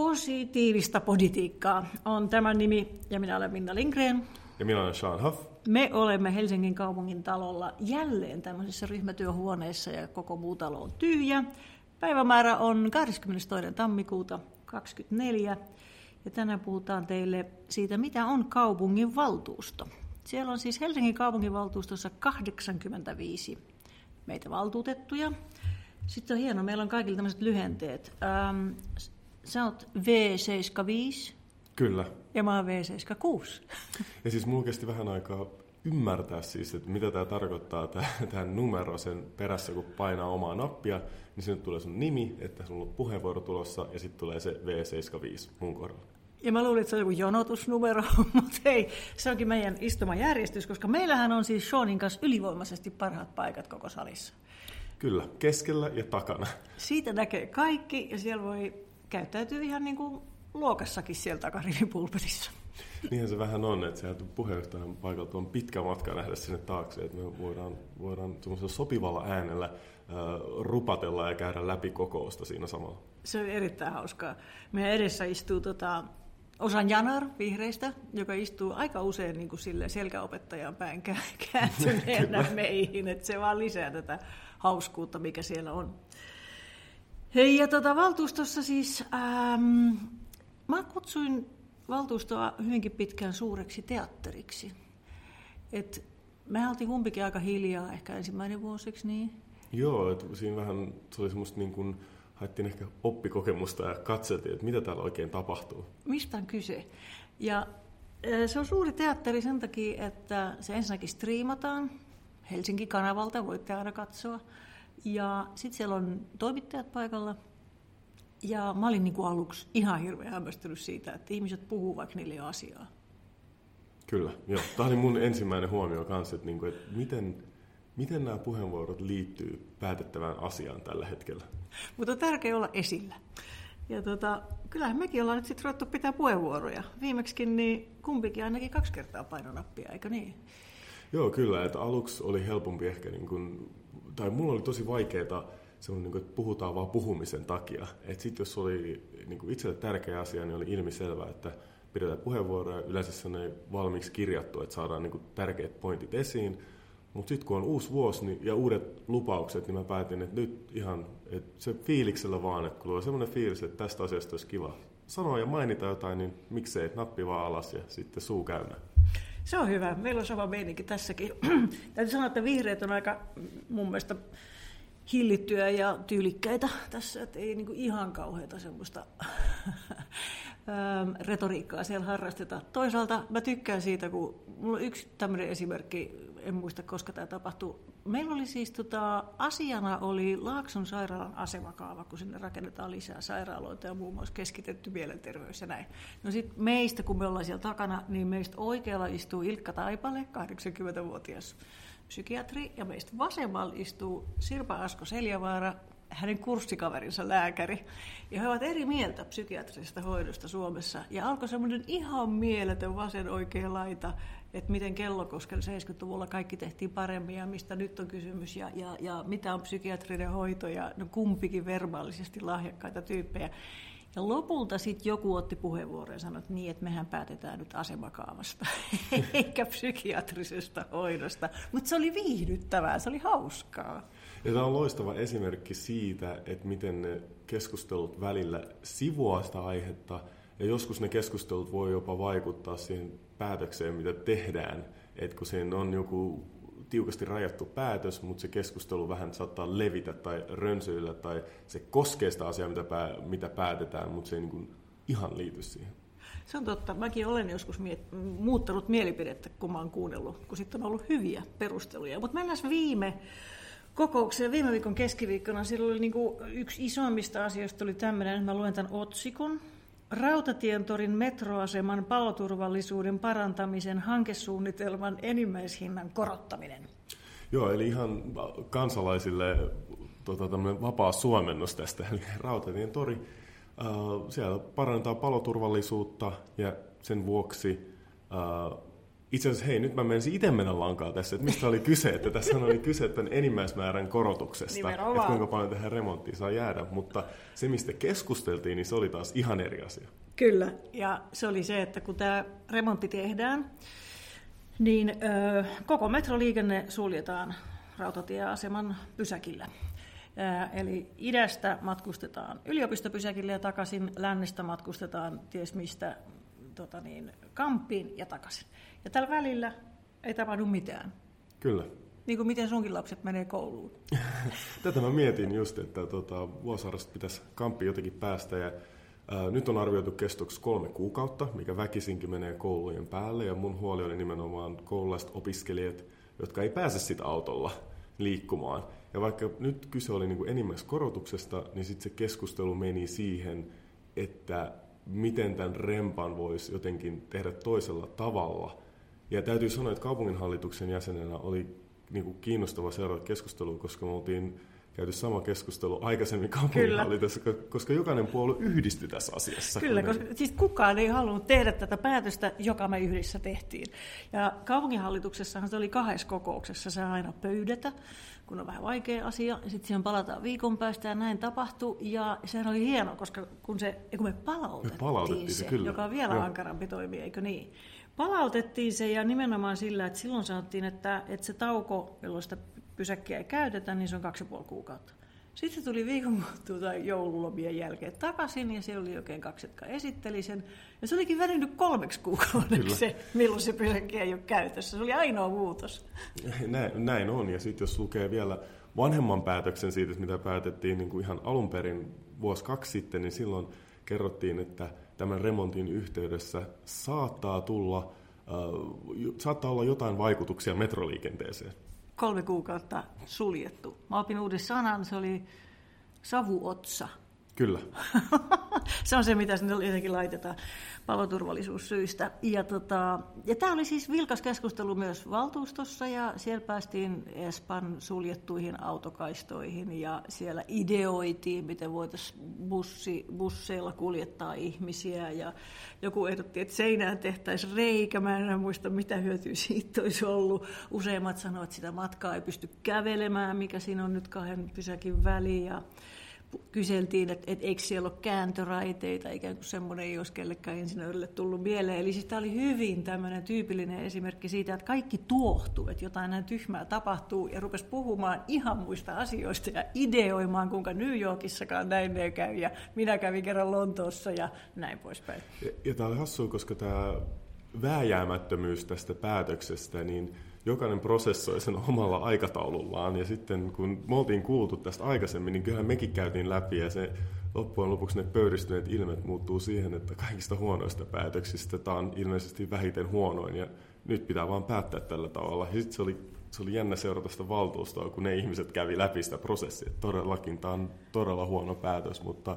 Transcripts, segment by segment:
Positiivista politiikkaa on tämän nimi, ja minä olen Minna Lindgren. Ja minä olen Sean Huff. Me olemme Helsingin kaupungin talolla jälleen tämmöisessä ryhmätyöhuoneessa, ja koko muu talo on tyhjä. Päivämäärä on 22. tammikuuta 2024, ja tänään puhutaan teille siitä, mitä on kaupungin valtuusto. Siellä on siis Helsingin kaupunginvaltuustossa 85 meitä valtuutettuja. Sitten on hieno, meillä on kaikilla tämmöiset lyhenteet. Ähm, sä oot V75. Kyllä. Ja mä oon V76. Ja siis mulla kesti vähän aikaa ymmärtää siis, että mitä tämä tarkoittaa, tämä numero sen perässä, kun painaa omaa nappia, niin sinne tulee sun nimi, että sulla on puheenvuoro tulossa, ja sitten tulee se V75 mun kohdalla. Ja mä luulin, että se on joku jonotusnumero, mutta ei, se onkin meidän istumajärjestys, koska meillähän on siis Seanin kanssa ylivoimaisesti parhaat paikat koko salissa. Kyllä, keskellä ja takana. Siitä näkee kaikki ja siellä voi käyttäytyä ihan niin kuin luokassakin siellä takarivipulpetissa. Niinhän se vähän on, että sieltä puheenjohtajan paikalta on pitkä matka nähdä sinne taakse, että me voidaan, voidaan sopivalla äänellä äh, rupatella ja käydä läpi kokousta siinä samalla. Se on erittäin hauskaa. Meidän edessä istuu tota, Osan Janar vihreistä, joka istuu aika usein niin kuin sille selkäopettajan päin kääntyneenä meihin, että se vaan lisää tätä hauskuutta, mikä siellä on. Hei, ja tota, valtuustossa siis, ähm, mä kutsuin valtuustoa hyvinkin pitkään suureksi teatteriksi. Et me oltiin kumpikin aika hiljaa ehkä ensimmäinen vuosiksi, niin? Joo, että siinä vähän se oli semmoista niin kuin, haettiin ehkä oppikokemusta ja katseltiin, että mitä täällä oikein tapahtuu. Mistä on kyse? Ja se on suuri teatteri sen takia, että se ensinnäkin striimataan. Helsinki-kanavalta voitte aina katsoa. Ja sitten siellä on toimittajat paikalla. Ja mä olin niin kuin aluksi ihan hirveän hämmästynyt siitä, että ihmiset puhuu vaikka niille asiaa. Kyllä, joo. Tämä oli mun ensimmäinen huomio kanssa, että, niin kuin, että miten, miten nämä puheenvuorot liittyy päätettävään asiaan tällä hetkellä. Mutta on tärkeää olla esillä. Ja tota, kyllähän mekin ollaan nyt sitten ruvettu pitää puheenvuoroja. Viimeksikin niin kumpikin ainakin kaksi kertaa painonappia, eikö niin? Joo, kyllä. Että aluksi oli helpompi ehkä, niin kuin, tai mulla oli tosi vaikeaa semmoinen, niin kuin, että puhutaan vaan puhumisen takia. Että sitten jos oli niin kuin itselle tärkeä asia, niin oli ilmiselvää, että pidetään puheenvuoroja. Yleensä se on valmiiksi kirjattu, että saadaan niin kuin, tärkeät pointit esiin. Mutta sitten kun on uusi vuosi niin, ja uudet lupaukset, niin mä päätin, että nyt ihan että se fiiliksellä vaan, että kun tulee semmoinen fiilis, että tästä asiasta olisi kiva sanoa ja mainita jotain, niin miksei nappi vaan alas ja sitten suu käymä. Se on hyvä. Meillä on sama meininki tässäkin. Täytyy sanoa, että vihreät on aika mun mielestä hillittyä ja tyylikkäitä tässä, että ei niinku ihan kauheita semmoista retoriikkaa siellä harrasteta. Toisaalta mä tykkään siitä, kun mulla on yksi tämmöinen esimerkki, en muista koska tämä tapahtui. Meillä oli siis tota, asiana oli Laakson sairaalan asemakaava, kun sinne rakennetaan lisää sairaaloita ja muun muassa keskitetty mielenterveys ja näin. No sitten meistä, kun me ollaan siellä takana, niin meistä oikealla istuu Ilkka Taipale, 80-vuotias psykiatri, ja meistä vasemmalla istuu Sirpa Asko Seljavaara, hänen kurssikaverinsa lääkäri. Ja he ovat eri mieltä psykiatrisesta hoidosta Suomessa. Ja alkoi semmoinen ihan mieletön vasen oikea laita, että miten Kellokosken 70-luvulla kaikki tehtiin paremmin ja mistä nyt on kysymys ja, ja, ja mitä on psykiatrinen hoito ja no kumpikin verbaalisesti lahjakkaita tyyppejä. Ja lopulta sitten joku otti puheenvuoron ja sanoi, että niin, että mehän päätetään nyt asemakaavasta, eikä psykiatrisesta hoidosta. Mutta se oli viihdyttävää, se oli hauskaa. Ja tämä on loistava esimerkki siitä, että miten ne keskustelut välillä sivuaa sitä aihetta, ja joskus ne keskustelut voi jopa vaikuttaa siihen päätökseen, mitä tehdään. Että kun siinä on joku tiukasti rajattu päätös, mutta se keskustelu vähän saattaa levitä tai rönsyillä, tai se koskee sitä asiaa, mitä, pää, mitä päätetään, mutta se ei niin kuin ihan liity siihen. Se on totta. Mäkin olen joskus miet- muuttanut mielipidettä, kun mä oon kuunnellut, kun sitten on ollut hyviä perusteluja. Mutta mennään viime kokoukseen. Viime viikon keskiviikkona siellä oli niin yksi isoimmista asioista oli tämmöinen, mä luen tämän otsikon. Rautatientorin metroaseman paloturvallisuuden parantamisen hankesuunnitelman enimmäishinnan korottaminen. Joo, eli ihan kansalaisille tota, vapaa suomennos tästä. Eli Rautatientori, äh, siellä parannetaan paloturvallisuutta ja sen vuoksi äh, itse asiassa hei, nyt mä menisin itse mennä lankaa tässä, että mistä oli kyse, että tässä oli kyse tämän enimmäismäärän korotuksesta, Nimenomaan. että kuinka paljon tähän remonttiin saa jäädä, mutta se mistä keskusteltiin, niin se oli taas ihan eri asia. Kyllä, ja se oli se, että kun tämä remontti tehdään, niin ö, koko metroliikenne suljetaan rautatieaseman pysäkillä. Ö, eli idästä matkustetaan yliopistopysäkille ja takaisin, lännestä matkustetaan ties mistä tota niin, Kamppiin ja takaisin. Ja tällä välillä ei tapahdu mitään. Kyllä. Niin kuin miten sunkin lapset menee kouluun. Tätä mä mietin just, että tota, Vuosaaresta pitäisi kamppi jotenkin päästä ja ää, nyt on arvioitu kestoksi kolme kuukautta, mikä väkisinkin menee koulujen päälle ja mun huoli oli nimenomaan koululaiset opiskelijat, jotka ei pääse sitä autolla liikkumaan. Ja vaikka nyt kyse oli niin kuin enimmäiskorotuksesta, niin sitten se keskustelu meni siihen, että miten tämän rempan voisi jotenkin tehdä toisella tavalla. Ja täytyy sanoa, että kaupunginhallituksen jäsenenä oli niin kuin kiinnostava seurata keskustelua, koska me oltiin käyty sama keskustelu aikaisemmin kaupunginhallituksessa, koska jokainen puolue yhdistyi tässä asiassa. Kyllä, koska siis kukaan ei halunnut tehdä tätä päätöstä, joka me yhdessä tehtiin. Ja kaupunginhallituksessahan se oli kahdessa kokouksessa, se aina pöydätä, kun on vähän vaikea asia, ja sitten siihen palataan viikon päästä ja näin tapahtui. Ja sehän oli hieno, koska kun, se, kun me palautettiin, me palautettiin se, se kyllä. joka on vielä Joo. ankarampi toimi, eikö niin? Palautettiin se ja nimenomaan sillä, että silloin sanottiin, että, että se tauko, jolloin sitä pysäkkiä ei käytetä, niin se on kaksi ja puoli kuukautta. Sitten se tuli viikon tuota joululomien jälkeen takaisin ja siellä oli oikein kaksi, jotka esitteli sen. Ja se olikin välinyt kolmeksi kuukaudeksi se, milloin se pysäkki ei ole käytössä. Se oli ainoa muutos. Näin, näin on, ja sitten jos lukee vielä vanhemman päätöksen siitä, mitä päätettiin niin kuin ihan alun perin vuosi kaksi sitten, niin silloin kerrottiin, että tämän remontin yhteydessä saattaa tulla, äh, saattaa olla jotain vaikutuksia metroliikenteeseen. Kolme kuukautta suljettu. Mä opin uuden sanan, se oli savuotsa. Kyllä. se on se, mitä sinne jotenkin laitetaan paloturvallisuussyistä. Ja, tota, ja tämä oli siis vilkas keskustelu myös valtuustossa ja siellä päästiin Espan suljettuihin autokaistoihin ja siellä ideoitiin, miten voitaisiin bussi, busseilla kuljettaa ihmisiä ja joku ehdotti, että seinään tehtäisiin reikä. Mä en muista, mitä hyötyä siitä olisi ollut. Useimmat sanoivat, että sitä matkaa ei pysty kävelemään, mikä siinä on nyt kahden pysäkin väliin kyseltiin, että, että eikö siellä ole kääntöraiteita, ikään kuin semmoinen ei olisi kellekään insinöörille tullut mieleen. Eli siis tämä oli hyvin tämmöinen tyypillinen esimerkki siitä, että kaikki tuohtuu, että jotain näin tyhmää tapahtuu ja rupesi puhumaan ihan muista asioista ja ideoimaan, kuinka New Yorkissakaan näin ei käy ja minä kävin kerran Lontoossa ja näin poispäin. Ja, ja tämä oli hassua, koska tämä vääjäämättömyys tästä päätöksestä, niin jokainen prosessoi sen omalla aikataulullaan. Ja sitten kun me oltiin kuultu tästä aikaisemmin, niin kyllähän mekin käytiin läpi ja se loppujen lopuksi ne pöyristyneet ilmet muuttuu siihen, että kaikista huonoista päätöksistä tämä on ilmeisesti vähiten huonoin ja nyt pitää vaan päättää tällä tavalla. Ja sitten se oli, se oli jännä seurata sitä valtuustoa, kun ne ihmiset kävi läpi sitä prosessia. Todellakin tämä on todella huono päätös, mutta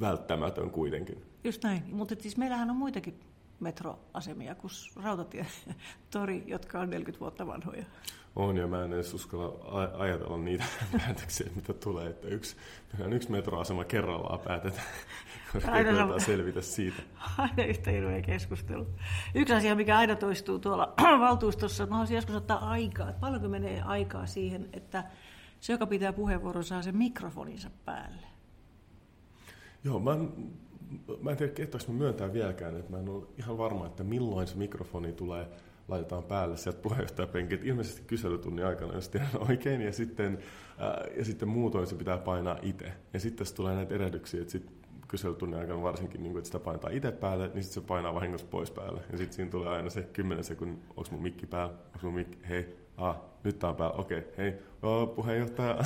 välttämätön kuitenkin. Just näin, mutta siis meillähän on muitakin metroasemia kuin rautatietori, jotka on 40 vuotta vanhoja. On, ja mä en edes uskalla ajatella niitä päätöksiä, mitä tulee, että yksi, yksi metroasema kerrallaan päätetään, koska koetaan selvitä siitä. Aina yhtä hirveä keskustelu. Yksi asia, mikä aina toistuu tuolla valtuustossa, että mä haluaisin joskus ottaa aikaa, että paljonko menee aikaa siihen, että se, joka pitää puheenvuoron, saa sen mikrofoninsa päälle. Joo, mä mä en tiedä, kehtaanko mä myöntää vieläkään, että mä en ole ihan varma, että milloin se mikrofoni tulee, laitetaan päälle sieltä puheenjohtajapenkit. Ilmeisesti kyselytunnin aikana, jos tiedän oikein, ja sitten, ää, ja sitten muutoin se pitää painaa itse. Ja sitten tässä tulee näitä erehdyksiä, että sitten kyselytunnin aikana varsinkin, niin kuin, että sitä painetaan itse päälle, niin sitten se painaa vahingossa pois päälle. Ja sitten siinä tulee aina se 10 sekunnin, onko mun mikki päällä, onko mun mikki, hei, ah, nyt tää on päällä, okei, okay, hei, oh, puheenjohtaja.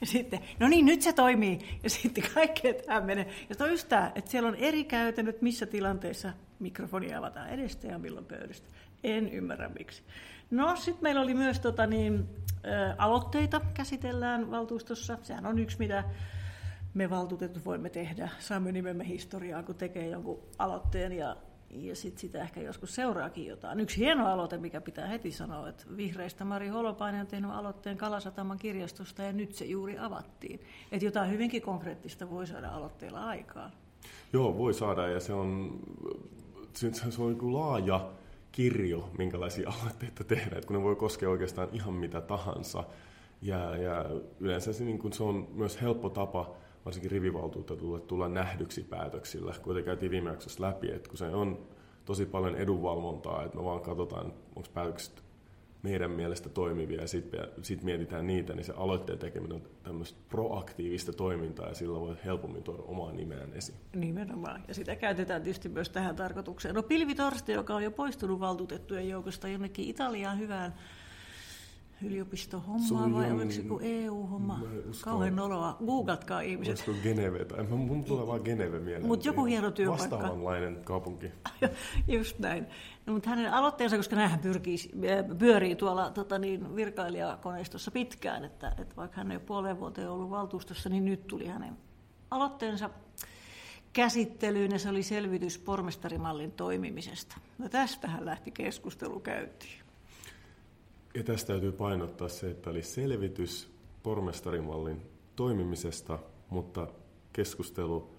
Ja sitten, no niin, nyt se toimii. Ja sitten kaikkea tämä menee. Ja on just tämä, että siellä on eri käytännöt, missä tilanteessa mikrofoni avataan edestä ja milloin pöydästä. En ymmärrä miksi. No sitten meillä oli myös tota, niin, ä, aloitteita käsitellään valtuustossa. Sehän on yksi, mitä me valtuutetut voimme tehdä. Saamme nimemme historiaa, kun tekee jonkun aloitteen ja, ja sit sitä ehkä joskus seuraakin jotain. Yksi hieno aloite, mikä pitää heti sanoa, että vihreistä Mari Holopainen on tehnyt aloitteen Kalasataman kirjastosta ja nyt se juuri avattiin. Että jotain hyvinkin konkreettista voi saada aloitteella aikaan. Joo, voi saada ja se on, se, se on niin laaja kirjo, minkälaisia aloitteita tehdään, että kun ne voi koskea oikeastaan ihan mitä tahansa. Ja, ja yleensä se, niin kun se on myös helppo tapa varsinkin rivivaltuutetulle tulla nähdyksi päätöksillä, kuten käytiin viime jaksossa läpi, että kun se on tosi paljon edunvalvontaa, että me vaan katsotaan, onko päätökset meidän mielestä toimivia ja sitten sit mietitään niitä, niin se aloitteen tekeminen on tämmöistä proaktiivista toimintaa ja sillä voi helpommin tuoda omaa nimeään esiin. Nimenomaan. Ja sitä käytetään tietysti myös tähän tarkoitukseen. No Pilvi Torsti, joka on jo poistunut valtuutettujen joukosta jonnekin Italiaan hyvään yliopistohommaa vai oliko se joku EU-homma? Kauhean noloa. Googlatkaa ihmiset. Olisiko Geneve? Tai mun tulee vaan Geneve mieleen. Mutta joku hieno työpaikka. Vastaavanlainen kaupunki. Just näin. No, mutta hänen aloitteensa, koska nämähän pyrkii, pyörii tuolla tota niin, virkailijakoneistossa pitkään, että, että vaikka hän ei ole puoleen vuoteen ollut valtuustossa, niin nyt tuli hänen aloitteensa käsittelyyn ja se oli selvitys pormestarimallin toimimisesta. No tästähän lähti keskustelu käytiin. Ja tästä täytyy painottaa se, että oli selvitys pormestarimallin toimimisesta, mutta keskustelu,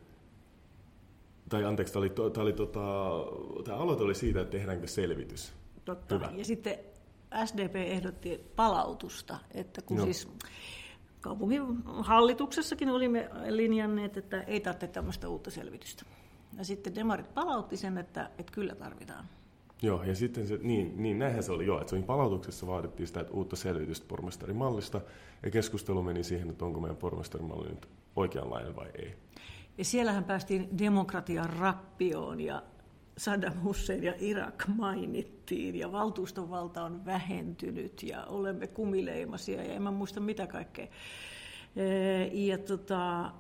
tai anteeksi, tämä, oli, tämä, oli, tota, tämä aloite oli siitä, että tehdäänkö selvitys. Totta. Hyvä. Ja sitten SDP ehdotti palautusta, että kun no. siis kaupungin hallituksessakin olimme linjanneet, että ei tarvitse tämmöistä uutta selvitystä. Ja sitten demarit palautti sen, että, että kyllä tarvitaan. Joo, ja sitten se, niin, niin näinhän se oli jo, että se oli palautuksessa vaadittiin sitä että uutta selvitystä pormestarimallista, ja keskustelu meni siihen, että onko meidän pormestarimalli nyt oikeanlainen vai ei. Ja siellähän päästiin demokratian rappioon, ja Saddam Hussein ja Irak mainittiin, ja valtuuston valta on vähentynyt, ja olemme kumileimasia, ja en mä muista mitä kaikkea. Ja tota,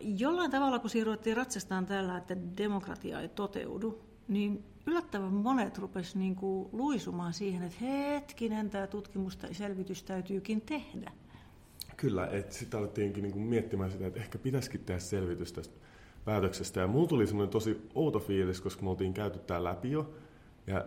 jollain tavalla, kun siinä ruvettiin ratsastaan tällä, että demokratia ei toteudu, niin yllättävän monet rupesivat niin kuin luisumaan siihen, että hetkinen, tämä tutkimus tai selvitys täytyykin tehdä. Kyllä, että sitten alettiinkin niin kuin miettimään sitä, että ehkä pitäisikin tehdä selvitys tästä päätöksestä. Ja mulla tuli semmoinen tosi outo fiilis, koska me oltiin käyty tämä läpi jo. Ja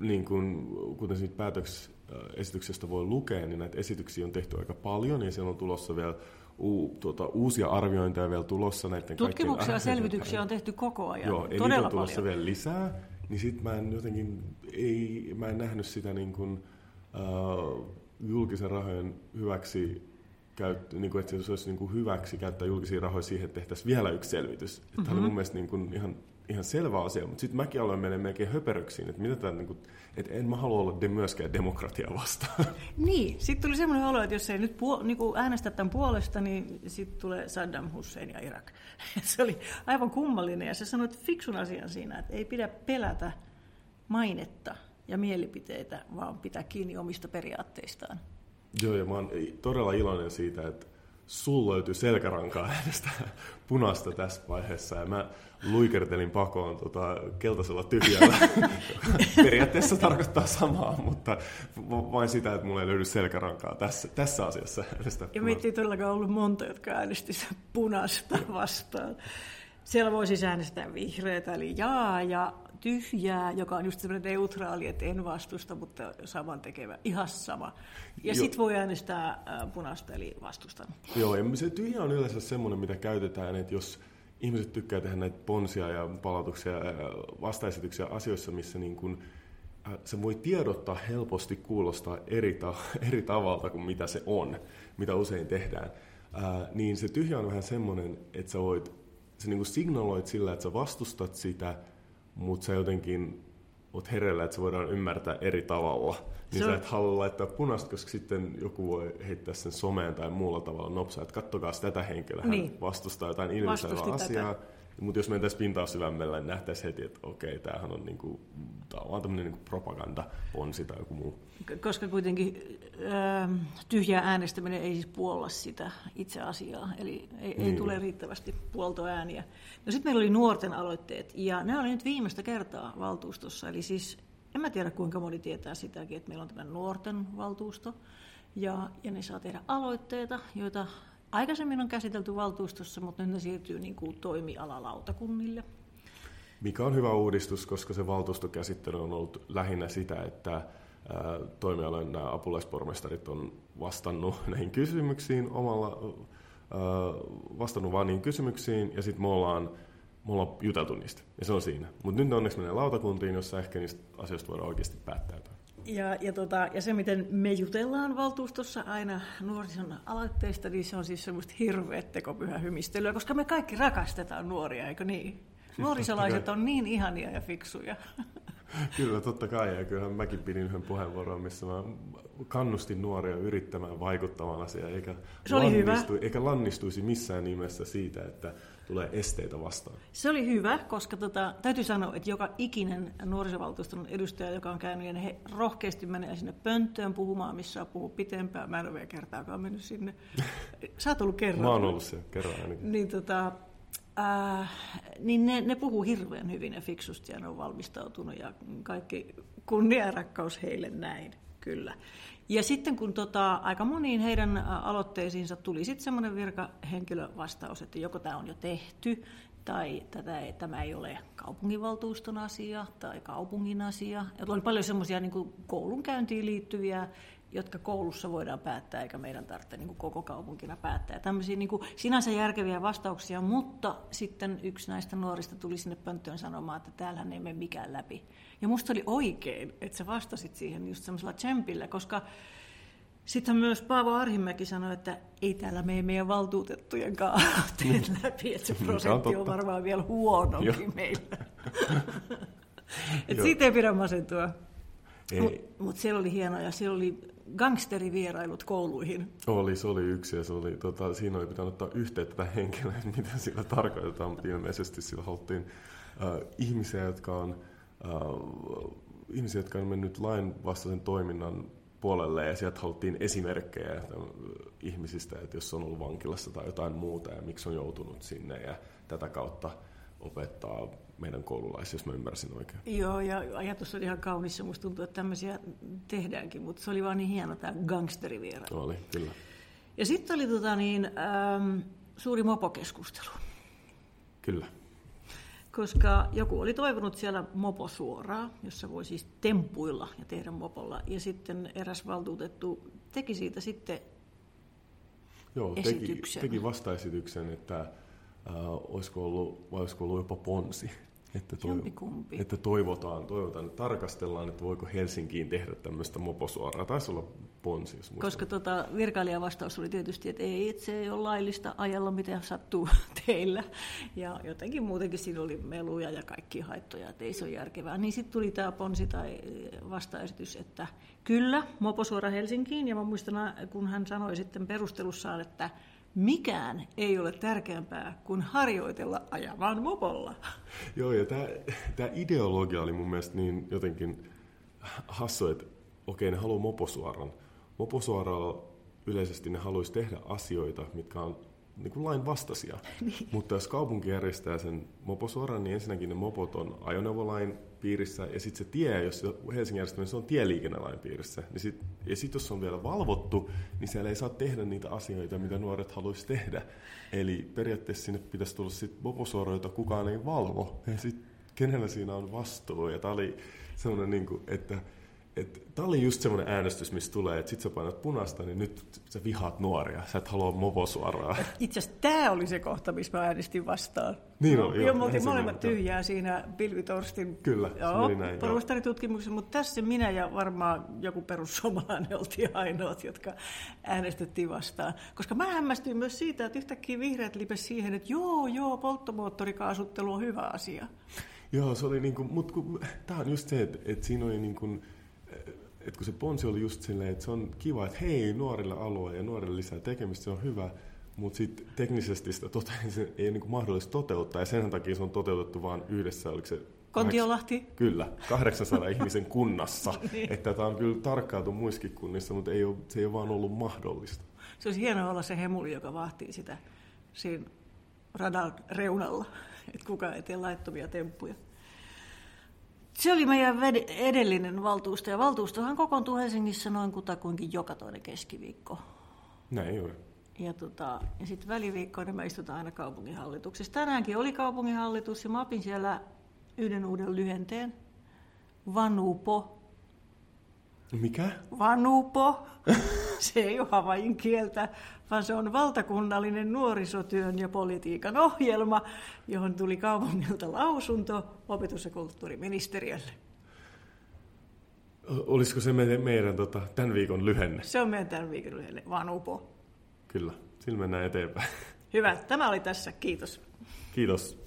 niin kuin, kuten siitä päätöksesityksestä voi lukea, niin näitä esityksiä on tehty aika paljon ja siellä on tulossa vielä u, tuota, uusia arviointeja vielä tulossa näiden Tutkimuksia ja selvityksiä on tehty koko ajan, Joo, todella niitä on tulossa paljon. vielä lisää niin sitten mä en jotenkin, ei, mä en nähnyt sitä niin kuin, uh, julkisen rahojen hyväksi käyttö, niin kuin, että se olisi niin kuin hyväksi käyttää julkisia rahoja siihen, että tehtäisiin vielä yksi selvitys. Mm-hmm. Tämä oli mun mielestä niin kuin ihan, ihan selvä asia, mutta sitten mäkin aloin mennä melkein höperöksiin, että, mitä tämä, niin kuin, että en mä halua olla de, myöskään demokratia vastaan. Niin, sitten tuli semmoinen olo, että jos ei nyt puol- niin kuin äänestä tämän puolesta, niin sitten tulee Saddam Hussein ja Irak. se oli aivan kummallinen ja se sanoi fiksun asian siinä, että ei pidä pelätä mainetta ja mielipiteitä, vaan pitää kiinni omista periaatteistaan. Joo, ja mä oon todella iloinen siitä, että sulla löytyy selkärankaa äänestää punaista tässä vaiheessa. Ja mä luikertelin pakoon tota, keltaisella tyhjällä. Periaatteessa tarkoittaa samaa, mutta vain sitä, että mulla ei löydy selkärankaa tässä, tässä asiassa äänestää Ja meitä ei todellakaan ollut monta, jotka äänestivät punaista vastaan. Siellä voi siis äänestää vihreätä, eli jaa, ja tyhjää, joka on just sellainen neutraali, että en vastusta, mutta saman tekevä, ihan sama. Ja sitten voi äänestää punaista, eli vastustan. Joo, ja se tyhjä on yleensä semmoinen, mitä käytetään, että jos ihmiset tykkää tehdä näitä ponsia ja palautuksia ja vastaesityksiä asioissa, missä niin kun, se voi tiedottaa helposti kuulostaa eri, ta- eri tavalla kuin mitä se on, mitä usein tehdään, ää, niin se tyhjä on vähän semmoinen, että sä voit, sä niin signaloit sillä, että sä vastustat sitä, mutta sä jotenkin oot hereillä, että se voidaan ymmärtää eri tavalla. Niin se sä et halua laittaa punaista, koska sitten joku voi heittää sen someen tai muulla tavalla nopsaa, että kattokaa tätä henkilöä, hän niin. vastustaa jotain ilmiselvää asiaa. Tätä. Mutta jos mentäisiin pintaussyvämmällä, niin nähtäisiin heti, että okei, tämähän on, niinku, tää on tämmöinen niinku propaganda ponsi tai joku muu. Koska kuitenkin äh, tyhjää äänestäminen ei siis puolla sitä itse asiaa, eli ei, niin. ei tule riittävästi puoltoääniä. No sitten meillä oli nuorten aloitteet, ja ne oli nyt viimeistä kertaa valtuustossa, eli siis en mä tiedä kuinka moni tietää sitäkin, että meillä on tämä nuorten valtuusto, ja, ja ne saa tehdä aloitteita, joita aikaisemmin on käsitelty valtuustossa, mutta nyt ne siirtyy niin kuin toimialalautakunnille. Mikä on hyvä uudistus, koska se valtuustokäsittely on ollut lähinnä sitä, että toimialojen nämä apulaispormestarit on vastannut näihin kysymyksiin omalla, vastannut vaan niihin kysymyksiin, ja sitten me ollaan me ollaan juteltu niistä, ja se on siinä. Mutta nyt ne onneksi menee lautakuntiin, jossa ehkä niistä asioista voidaan oikeasti päättää. Ja, ja, tota, ja se, miten me jutellaan valtuustossa aina nuorison aloitteista, niin se on siis semmoista hirveät tekopyhä hymistelyä, koska me kaikki rakastetaan nuoria, eikö niin? Nuorisolaiset on niin ihania ja fiksuja. Kyllä, totta kai. Ja kyllähän mäkin pidin yhden puheenvuoron, missä mä kannustin nuoria yrittämään vaikuttamaan asiaan, eikä, Se oli hyvä. eikä lannistuisi missään nimessä siitä, että tulee esteitä vastaan. Se oli hyvä, koska tota, täytyy sanoa, että joka ikinen nuorisovaltuuston edustaja, joka on käynyt, niin he rohkeasti menee sinne pönttöön puhumaan, missä on puhuu pitempään. Mä en ole vielä kertaakaan mennyt sinne. Sä oot ollut kerran. Mä oon ollut siellä kerran ainakin. Niin, tota, äh, niin ne, ne puhuu hirveän hyvin ja fiksusti ja ne on valmistautunut ja kaikki kunnia ja rakkaus heille näin, kyllä. Ja sitten kun tota, aika moniin heidän aloitteisiinsa tuli sitten semmoinen virkahenkilövastaus, että joko tämä on jo tehty, tai tätä tämä ei ole kaupunginvaltuuston asia tai kaupungin asia. Ja oli paljon semmoisia niin koulunkäyntiin liittyviä jotka koulussa voidaan päättää, eikä meidän tarvitse niin kuin koko kaupunkina päättää. Tämmöisiä niin kuin sinänsä järkeviä vastauksia, mutta sitten yksi näistä nuorista tuli sinne pönttöön sanomaan, että täällähän ei mene mikään läpi. Ja musta oli oikein, että sä vastasit siihen just semmoisella tsempillä, koska sitten myös Paavo Arhimäki sanoi, että ei täällä mene meidän valtuutettujen kanssa läpi, että se prosentti on, on varmaan vielä huonokin meillä. Et siitä ei pidä masentua. Mutta mut siellä oli hienoa ja siellä oli gangsterivierailut kouluihin. Oli, se oli yksi ja se oli, tota, siinä oli pitänyt ottaa yhteyttä henkilöön, että mitä sillä tarkoitetaan, mutta ilmeisesti sillä haluttiin äh, ihmisiä, jotka on, äh, ihmisiä, jotka on mennyt lainvastaisen toiminnan puolelle ja sieltä haluttiin esimerkkejä äh, ihmisistä, että jos on ollut vankilassa tai jotain muuta ja miksi on joutunut sinne ja tätä kautta opettaa meidän koululaisia, jos mä ymmärsin oikein. Joo, ja ajatus oli ihan kaunis, musta tuntuu, että tämmöisiä tehdäänkin, mutta se oli vaan niin hieno tämä gangsteriviera. Oli, kyllä. Ja sitten oli tota niin, ähm, suuri mopokeskustelu. Kyllä. Koska joku oli toivonut siellä mopo suoraa, jossa voi siis tempuilla ja tehdä mopolla. Ja sitten eräs valtuutettu teki siitä sitten Joo, teki, teki vastaesityksen, että äh, olisiko, ollut, vai olisiko ollut jopa ponsi että, toiv- että toivotaan, toivotaan, että tarkastellaan, että voiko Helsinkiin tehdä tämmöistä moposuoraa. Taisi olla ponsi, jos Koska tota, virkailijan vastaus oli tietysti, että ei, että se ei ole laillista ajalla, mitä sattuu teillä. Ja jotenkin muutenkin siinä oli meluja ja kaikki haittoja, että ei se ole järkevää. Niin sitten tuli tämä ponsi tai vastaesitys, että kyllä, moposuora Helsinkiin. Ja mä muistan, kun hän sanoi sitten perustelussaan, että mikään ei ole tärkeämpää kuin harjoitella ajamaan mopolla. Joo, ja tämä ideologia oli mun mielestä niin jotenkin hassu, että okei, ne haluaa moposuoran. Moposuoralla yleisesti ne haluaisi tehdä asioita, mitkä on niin kuin lain vastaisia. niin. Mutta jos kaupunki järjestää sen moposuoran, niin ensinnäkin ne mopot on ajoneuvolain piirissä, ja sitten se tie, jos Helsingin järjestelmä, se on tieliikennelain piirissä. Niin sit, ja sitten jos se on vielä valvottu, niin siellä ei saa tehdä niitä asioita, mitä nuoret haluaisi tehdä. Eli periaatteessa sinne pitäisi tulla sitten moposuora, jota kukaan ei valvo. Ja sitten kenellä siinä on vastuu. Ja tämä oli sellainen, niin kuin, että Tämä oli just semmoinen äänestys, missä tulee, että sit sä painat punaista, niin nyt sä vihaat nuoria. Sä et halua mopo suoraan. Itse asiassa tämä oli se kohta, missä mä äänestin vastaan. Niin oli, joo. Me oltiin molemmat tyhjää siinä Pilvi Torstin Kyllä, joo, näin, porvastaritutkimuksessa, mutta tässä minä ja varmaan joku perussuomalainen oltiin ainoat, jotka äänestettiin vastaan. Koska mä hämmästyin myös siitä, että yhtäkkiä vihreät lipes siihen, että joo, joo, polttomoottorikaasuttelu on hyvä asia. Joo, se oli niin kuin, mutta tämä on just se, että, että siinä oli niin kuin, että kun se ponsi oli just silleen, että se on kiva, että hei, nuorille alue ja nuorille lisää tekemistä, se on hyvä, mutta sitten teknisesti sitä tote, se ei ole niin mahdollista toteuttaa, ja sen takia se on toteutettu vain yhdessä, oliko se Kontiolahti? Kyllä, 800 ihmisen kunnassa. niin. Että tämä on kyllä tarkkailtu muissakin kunnissa, mutta ei ole, se ei ole vaan ollut mahdollista. Se olisi hienoa olla se hemuli, joka vahtii sitä siinä radan reunalla, että kukaan ei tee laittomia temppuja. Se oli meidän edellinen valtuusto, ja valtuustohan kokoontuu Helsingissä noin kutakuinkin joka toinen keskiviikko. Näin juuri. Ja, tota, ja sitten väliviikkoina me istutaan aina kaupunginhallituksessa. Tänäänkin oli kaupunginhallitus, ja mä opin siellä yhden uuden lyhenteen. Vanupo. Mikä? Vanupo. Se ei ole havain kieltä, vaan se on valtakunnallinen nuorisotyön ja politiikan ohjelma, johon tuli kaupungilta lausunto opetus- ja kulttuuriministeriölle. Olisiko se meidän, meidän tota, tämän viikon lyhenne? Se on meidän tämän viikon lyhenne, vaan upo. Kyllä, sillä mennään eteenpäin. Hyvä, tämä oli tässä. Kiitos. Kiitos.